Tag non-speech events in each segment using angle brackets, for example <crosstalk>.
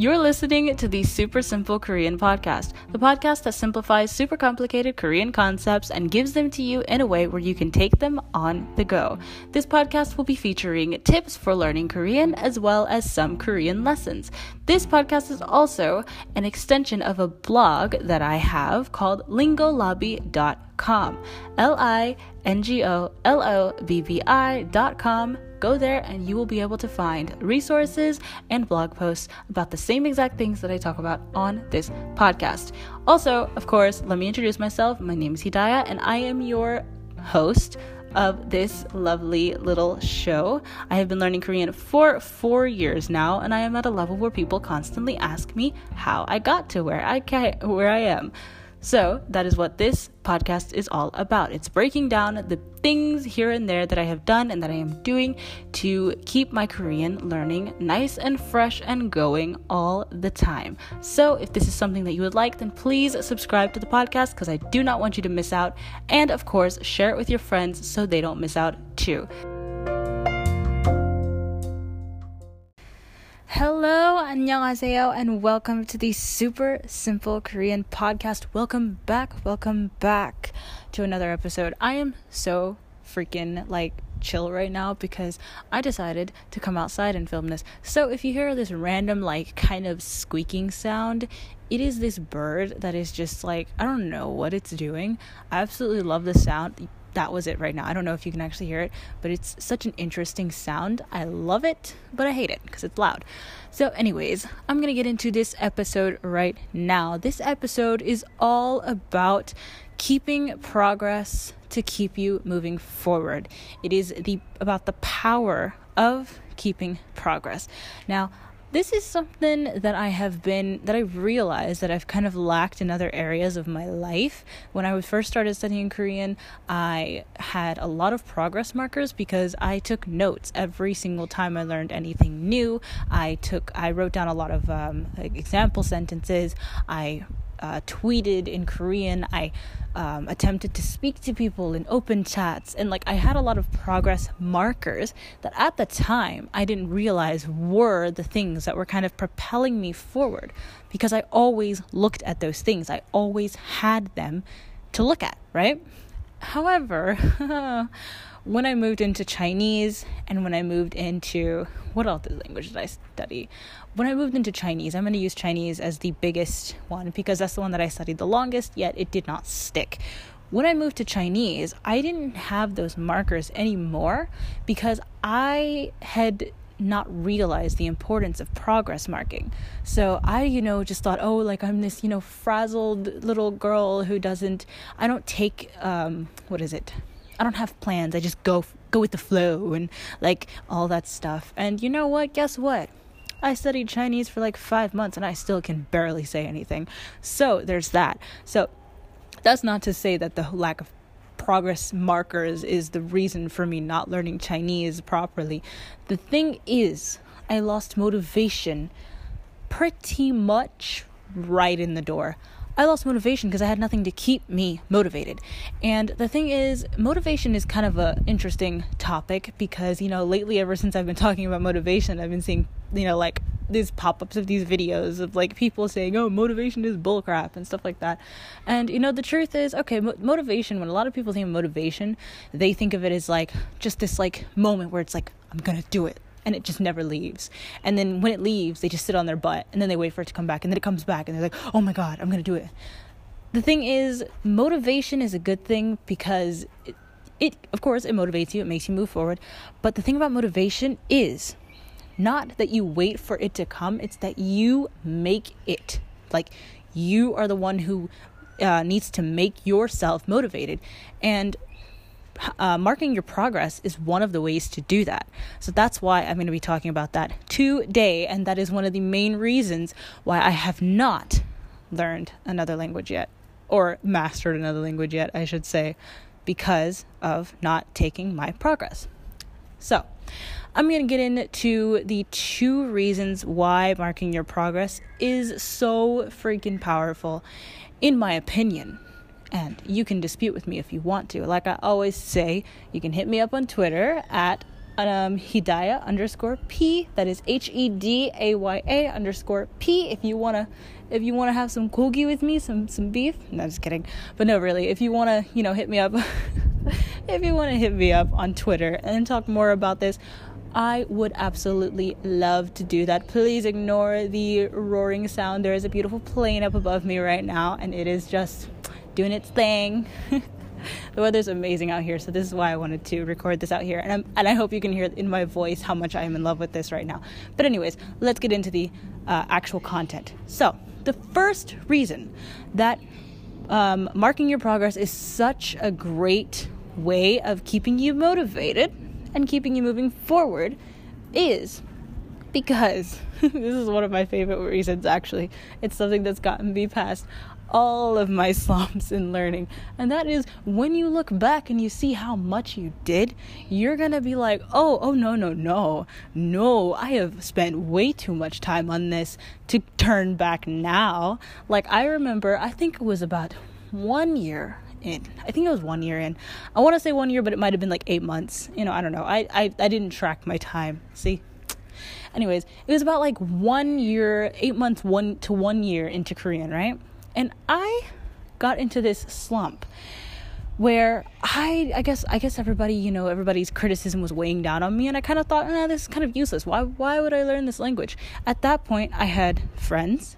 You're listening to the Super Simple Korean Podcast, the podcast that simplifies super complicated Korean concepts and gives them to you in a way where you can take them on the go. This podcast will be featuring tips for learning Korean as well as some Korean lessons. This podcast is also an extension of a blog that I have called lingolobbi.com. L I N G O L O B B I.com Go there and you will be able to find resources and blog posts about the same exact things that I talk about on this podcast. Also, of course, let me introduce myself. My name is Hedaya and I am your host of this lovely little show. I have been learning Korean for four years now, and I am at a level where people constantly ask me how I got to where I ca- where I am. So, that is what this podcast is all about. It's breaking down the things here and there that I have done and that I am doing to keep my Korean learning nice and fresh and going all the time. So, if this is something that you would like, then please subscribe to the podcast because I do not want you to miss out. And of course, share it with your friends so they don't miss out too. Hello, 안녕하세요, and welcome to the Super Simple Korean podcast. Welcome back, welcome back to another episode. I am so freaking like chill right now because I decided to come outside and film this. So if you hear this random like kind of squeaking sound, it is this bird that is just like I don't know what it's doing. I absolutely love the sound that was it right now. I don't know if you can actually hear it, but it's such an interesting sound. I love it, but I hate it because it's loud. So, anyways, I'm going to get into this episode right now. This episode is all about keeping progress to keep you moving forward. It is the about the power of keeping progress. Now, this is something that I have been that I've realized that I've kind of lacked in other areas of my life. When I first started studying Korean, I had a lot of progress markers because I took notes every single time I learned anything new. I took I wrote down a lot of um, example sentences. I uh, tweeted in Korean. I um, attempted to speak to people in open chats. And like I had a lot of progress markers that at the time I didn't realize were the things that were kind of propelling me forward because I always looked at those things. I always had them to look at, right? However, <laughs> when I moved into Chinese and when I moved into what other language did I study? When I moved into Chinese, I'm going to use Chinese as the biggest one because that's the one that I studied the longest, yet it did not stick. When I moved to Chinese, I didn't have those markers anymore because I had not realize the importance of progress marking. So I, you know, just thought, oh, like I'm this, you know, frazzled little girl who doesn't, I don't take, um, what is it? I don't have plans. I just go go with the flow and like all that stuff. And you know what? Guess what? I studied Chinese for like 5 months and I still can barely say anything. So, there's that. So, that's not to say that the lack of progress markers is the reason for me not learning Chinese properly. The thing is, I lost motivation pretty much right in the door. I lost motivation because I had nothing to keep me motivated. And the thing is, motivation is kind of a interesting topic because, you know, lately ever since I've been talking about motivation, I've been seeing, you know, like these pop-ups of these videos of like people saying, "Oh, motivation is bullcrap" and stuff like that. And you know, the truth is, okay, mo- motivation when a lot of people think of motivation, they think of it as like just this like moment where it's like, "I'm to do it." and it just never leaves. And then when it leaves, they just sit on their butt and then they wait for it to come back and then it comes back and they're like, "Oh my god, I'm going to do it." The thing is, motivation is a good thing because it, it of course it motivates you, it makes you move forward, but the thing about motivation is not that you wait for it to come, it's that you make it. Like you are the one who uh, needs to make yourself motivated. And uh, marking your progress is one of the ways to do that. So that's why I'm going to be talking about that today. And that is one of the main reasons why I have not learned another language yet, or mastered another language yet, I should say, because of not taking my progress. So, I'm going to get into the two reasons why marking your progress is so freaking powerful, in my opinion. And you can dispute with me if you want to. Like I always say, you can hit me up on Twitter at um, Hedaya underscore P. That is H E D A Y A underscore P. If you wanna, if you wanna have some kogi with me, some some beef. No, just kidding. But no, really, if you wanna, you know, hit me up. <laughs> <laughs> if you wanna hit me up on Twitter and talk more about this, I would absolutely love to do that. Please ignore the roaring sound. There is a beautiful plane up above me right now, and it is just doing its thing. <laughs> the weather's amazing out here, so this is why I wanted to record this out here. And, and I hope you can hear in my voice how much I am in love with this right now. But, anyways, let's get into the uh, actual content. So, the first reason that um, marking your progress is such a great way of keeping you motivated and keeping you moving forward is because <laughs> this is one of my favorite reasons actually. It's something that's gotten me past all of my <laughs> slumps in learning. And that is when you look back and you see how much you did, you're going to be like, "Oh, oh no, no, no. No, I have spent way too much time on this to turn back now." Like I remember, I think it was about 1 year in. I think it was 1 year in. I want to say 1 year, but it might have been like 8 months. You know, I don't know. I I I didn't track my time. See? Anyways, it was about like 1 year, 8 months, 1 to 1 year into Korean, right? And I got into this slump where I I guess I guess everybody, you know, everybody's criticism was weighing down on me and I kind of thought, "Nah, this is kind of useless. Why why would I learn this language?" At that point, I had friends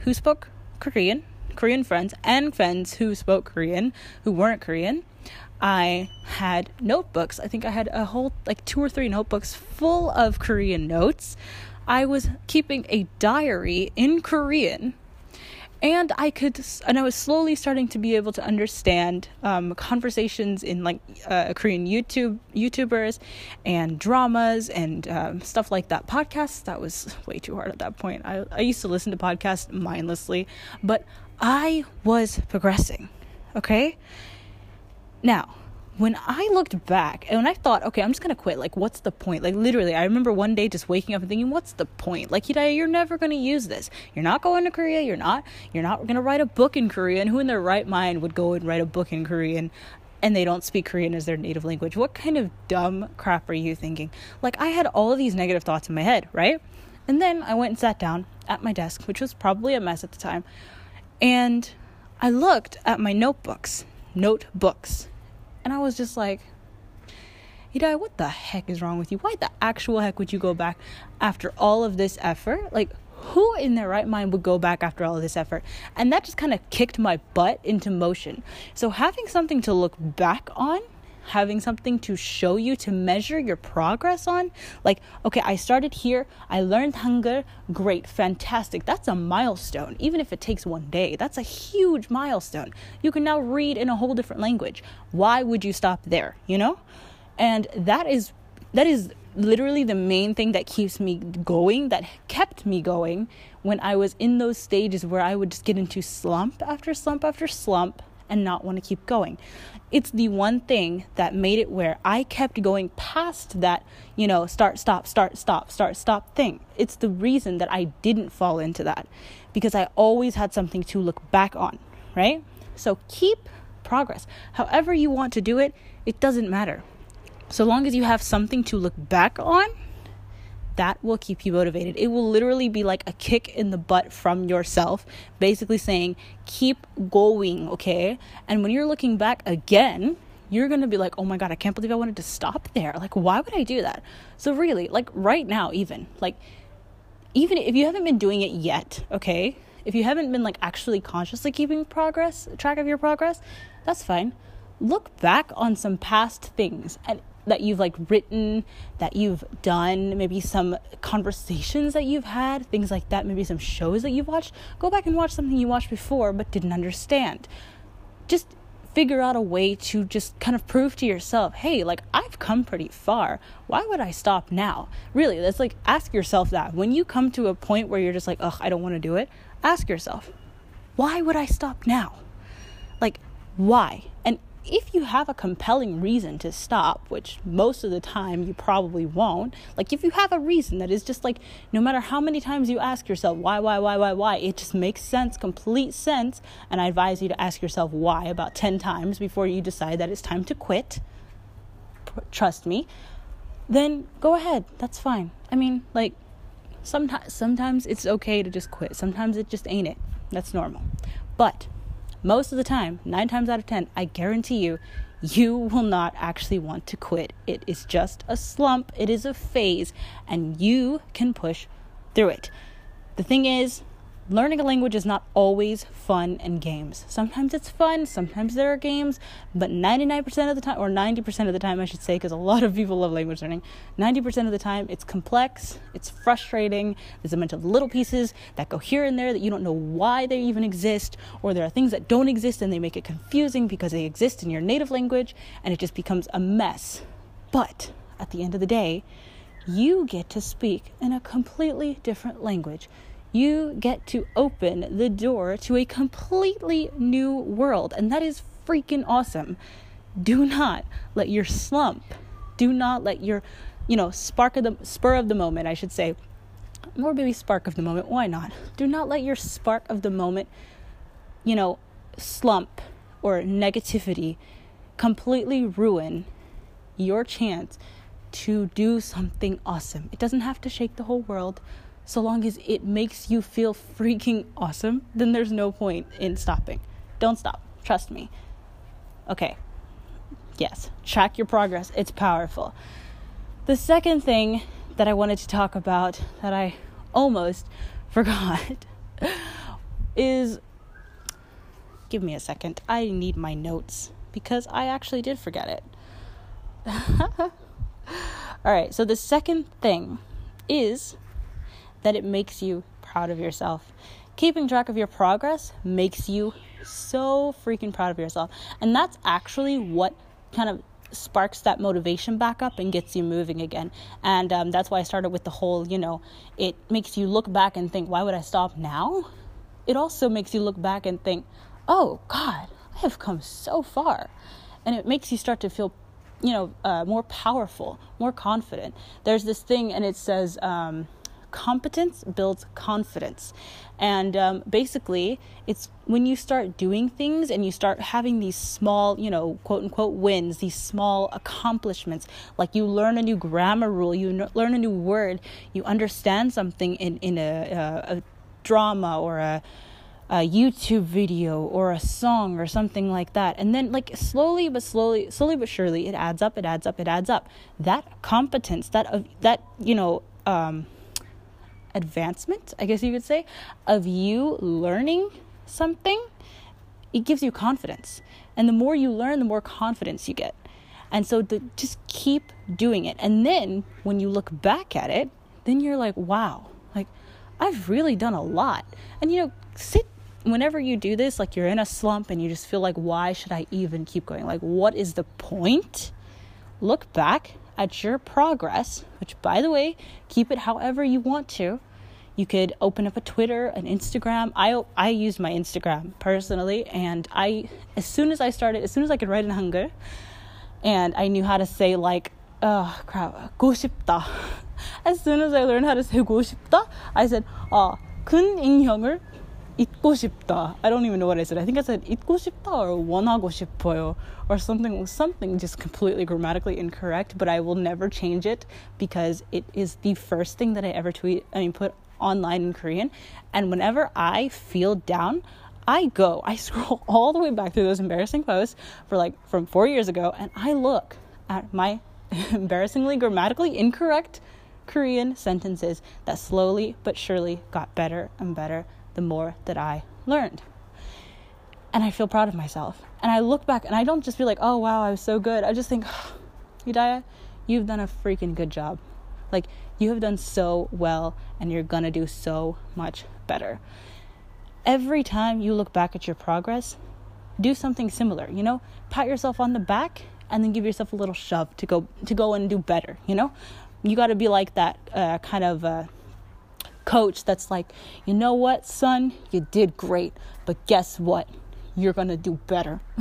who spoke Korean, Korean friends and friends who spoke Korean who weren't Korean. I had notebooks. I think I had a whole like two or three notebooks full of Korean notes. I was keeping a diary in Korean and I could, and I was slowly starting to be able to understand um, conversations in like uh, Korean YouTube YouTubers and dramas and um, stuff like that. Podcasts that was way too hard at that point. I I used to listen to podcasts mindlessly, but I was progressing. Okay, now when I looked back and I thought, okay, I'm just gonna quit, like, what's the point? Like, literally, I remember one day just waking up and thinking, what's the point? Like, Hedaya, you're never gonna use this. You're not going to Korea. You're not. You're not gonna write a book in Korean. Who in their right mind would go and write a book in Korean? And they don't speak Korean as their native language. What kind of dumb crap are you thinking? Like, I had all of these negative thoughts in my head, right? And then I went and sat down at my desk, which was probably a mess at the time. And I looked at my notebooks, notebooks and I was just like, Hedaya, what the heck is wrong with you? Why the actual heck would you go back after all of this effort? Like, who in their right mind would go back after all of this effort? And that just kind of kicked my butt into motion. So, having something to look back on having something to show you to measure your progress on? Like okay i started here i learned hangul great fantastic that's a milestone. Even if it takes one day that's a huge milestone. You can now read in a whole different language. Why would you stop there you know? And that is that is literally the main thing that keeps me going that kept me going when i was in those stages where i would just get into slump after slump after slump and not want to keep going. It's the one thing that made it where I kept going past that, you know, start, stop, start, stop, start, stop thing. It's the reason that I didn't fall into that because I always had something to look back on, right? So keep progress. However, you want to do it, it doesn't matter. So long as you have something to look back on, that will keep you motivated. It will literally be like a kick in the butt from yourself, basically saying, keep going, okay? And when you're looking back again, you're gonna be like, oh my god, I can't believe I wanted to stop there. Like, why would I do that? So, really, like right now, even, like, even if you haven't been doing it yet, okay? If you haven't been like actually consciously keeping progress, track of your progress, that's fine. Look back on some past things and that you've like written, that you've done, maybe some conversations that you've had, things like that, maybe some shows that you've watched. Go back and watch something you watched before but didn't understand. Just figure out a way to just kind of prove to yourself, hey, like I've come pretty far. Why would I stop now? Really, that's like ask yourself that. When you come to a point where you're just like, ugh, I don't want to do it, ask yourself, why would I stop now? Like, why? And if you have a compelling reason to stop, which most of the time you probably won't, like if you have a reason that is just like no matter how many times you ask yourself why, why, why, why, why, it just makes sense, complete sense. And I advise you to ask yourself why about 10 times before you decide that it's time to quit. Trust me. then go ahead. That's fine. I mean, like sometimes sometimes it's okay to just quit. Sometimes it just ain't it. That's normal. But most of the time, 9 times out of 10, I guarantee you you will not actually want to quit. It is just a slump, it is a phase, and you can push through it. The thing is, learning a language is not always fun and games. Sometimes it's fun, sometimes there are games, but 99% of the time, or 90% of the time, I should say, because a lot of people love language learning, 90% of the time it's complex, it's frustrating, there's a bunch of little pieces that go here and there that you don't know why they even exist, or there are things that don't exist and they make it confusing because they exist in your native language, and it just becomes a mess. But at the end of the day, you get to speak in a completely different language you get to open the door to a completely new world. And that is freaking awesome. Do not let your slump, do not let your, you know, spark of the spur of the moment, I should say, more maybe spark of the moment. Why not? Do not let your spark of the moment, you know, slump or negativity completely ruin your chance to do something awesome. It doesn't have to shake the whole world, so long as it makes you feel freaking awesome, then there's no point in stopping. Don't stop. Trust me. Okay. Yes, track your progress. It's powerful. The second thing that I wanted to talk about that I almost <laughs> forgot is give me a second. I need my notes because I actually did forget it. <laughs> All right, so the second thing is that it makes you proud of yourself. Keeping track of your progress makes you so freaking proud of yourself. And that's actually what kind of sparks that motivation back up and gets you moving again. And um, that's why I started with the whole, you know, it makes you look back and think, why would I stop now? It also makes you look back and think, oh, God, I have come so far. And it makes you start to feel, you know, uh, more powerful, more confident. There's this thing, and it says, um, competence builds confidence. And um, basically, it's when you start doing things and you start having these small, you know, quote unquote wins, these small accomplishments, like you learn a new grammar rule, you n- learn a new word, you understand something in, in a, a, a drama or a, a YouTube video or a song or something like that. And then like slowly but slowly slowly but surely it adds up, it adds up, it adds up. That competence, that uh, that you know, um advancement, I guess you could say, of you learning something, it gives you confidence. And the more you learn, the more confidence you get. And so the, just keep doing it. And then when you look back at it, then you're like, wow, like I've really done a lot. And you know, sit whenever you do this, like you're in a slump and you just feel like, why should I even keep going? Like, what is the point? Look back at your progress, which by the way, keep it however you want to. You could open up a Twitter, an Instagram. I I use my Instagram personally and I as soon as I started, as soon as I could write in Hangul and I knew how to say like oh crap, go 싶다. <laughs> As soon as I learned how to say go 싶다, I said, 아, 근 인형을 잊고 싶다. I don't even know what I said. I think I said 잊고 싶다 or 원하고 싶어요 or something something just completely grammatically incorrect, but I will never change it because it is the first thing that I ever tweet I mean put online in Korean. And whenever I feel down, I go, I scroll <laughs> all the way back through those embarrassing posts for like from 4 years ago and I look at my <laughs> embarrassingly grammatically incorrect Korean sentences that slowly but surely got better and better the more that I learned. And I feel proud of myself. And I look back and I don't just feel like, oh wow, I was so good. I just think, <sighs> oh, you've done a freaking good job. Like, you have done so well and you're gonna do so much better. Every time you look back at your progress, do something similar, you know? Pat yourself on the back and then give yourself a little shove to go to go and do better, you know? You got to be like that uh, kind of uh, coach that's like, you know what, son, you did great, but guess what? You're gonna do better. <laughs>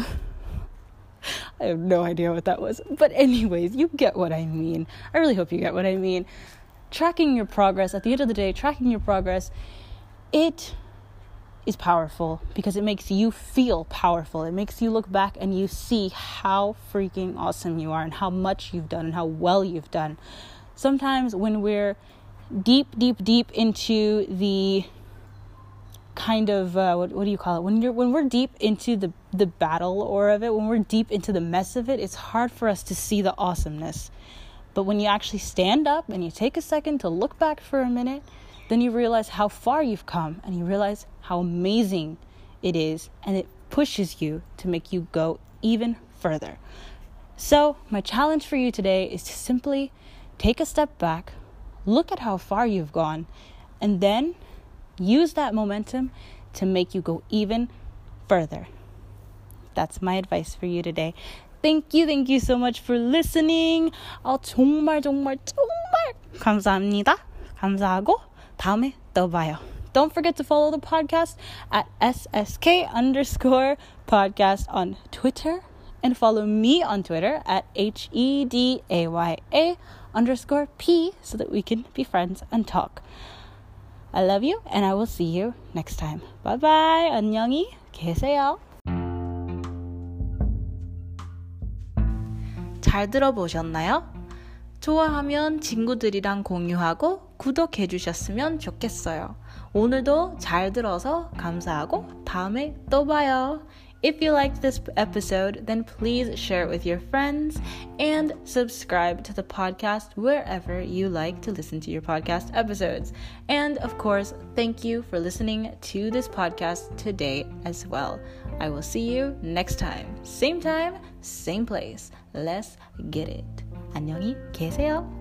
I have no idea what that was. But, anyways, you get what I mean. I really hope you get what I mean. Tracking your progress, at the end of the day, tracking your progress, it is powerful because it makes you feel powerful. It makes you look back and you see how freaking awesome you are and how much you've done and how well you've done. Sometimes when we're deep, deep, deep into the kind of uh, what what do you call it when you're when we're deep into the the battle or of it when we're deep into the mess of it it's hard for us to see the awesomeness but when you actually stand up and you take a second to look back for a minute then you realize how far you've come and you realize how amazing it is and it pushes you to make you go even further. So, my challenge for you today is to simply take a step back, look at how far you've gone, and then use that momentum to make you go even further. That's my advice for you today. Thank you, thank you so much for listening. 아, 정말, 정말, 정말 감사합니다. 감사하고 다음에 또 봐요. Don't forget to follow the podcast at SSK underscore podcast on Twitter and follow me on Twitter at H E D A Y A underscore P so that we can be friends and talk. I love you and I will see you next time. Bye bye. 안녕히 계세요. 잘 들어보셨나요? 좋아하면 친구들이랑 공유하고 구독해 주셨으면 좋겠어요. 오늘도 잘 들어서 감사하고 다음에 또 봐요. If you liked this episode, then please share it with your friends and subscribe to the podcast wherever you like to listen to your podcast episodes. And of course, thank you for listening to this podcast today as well. I will see you next time. Same time, same place. Let's get it. 안녕히 계세요.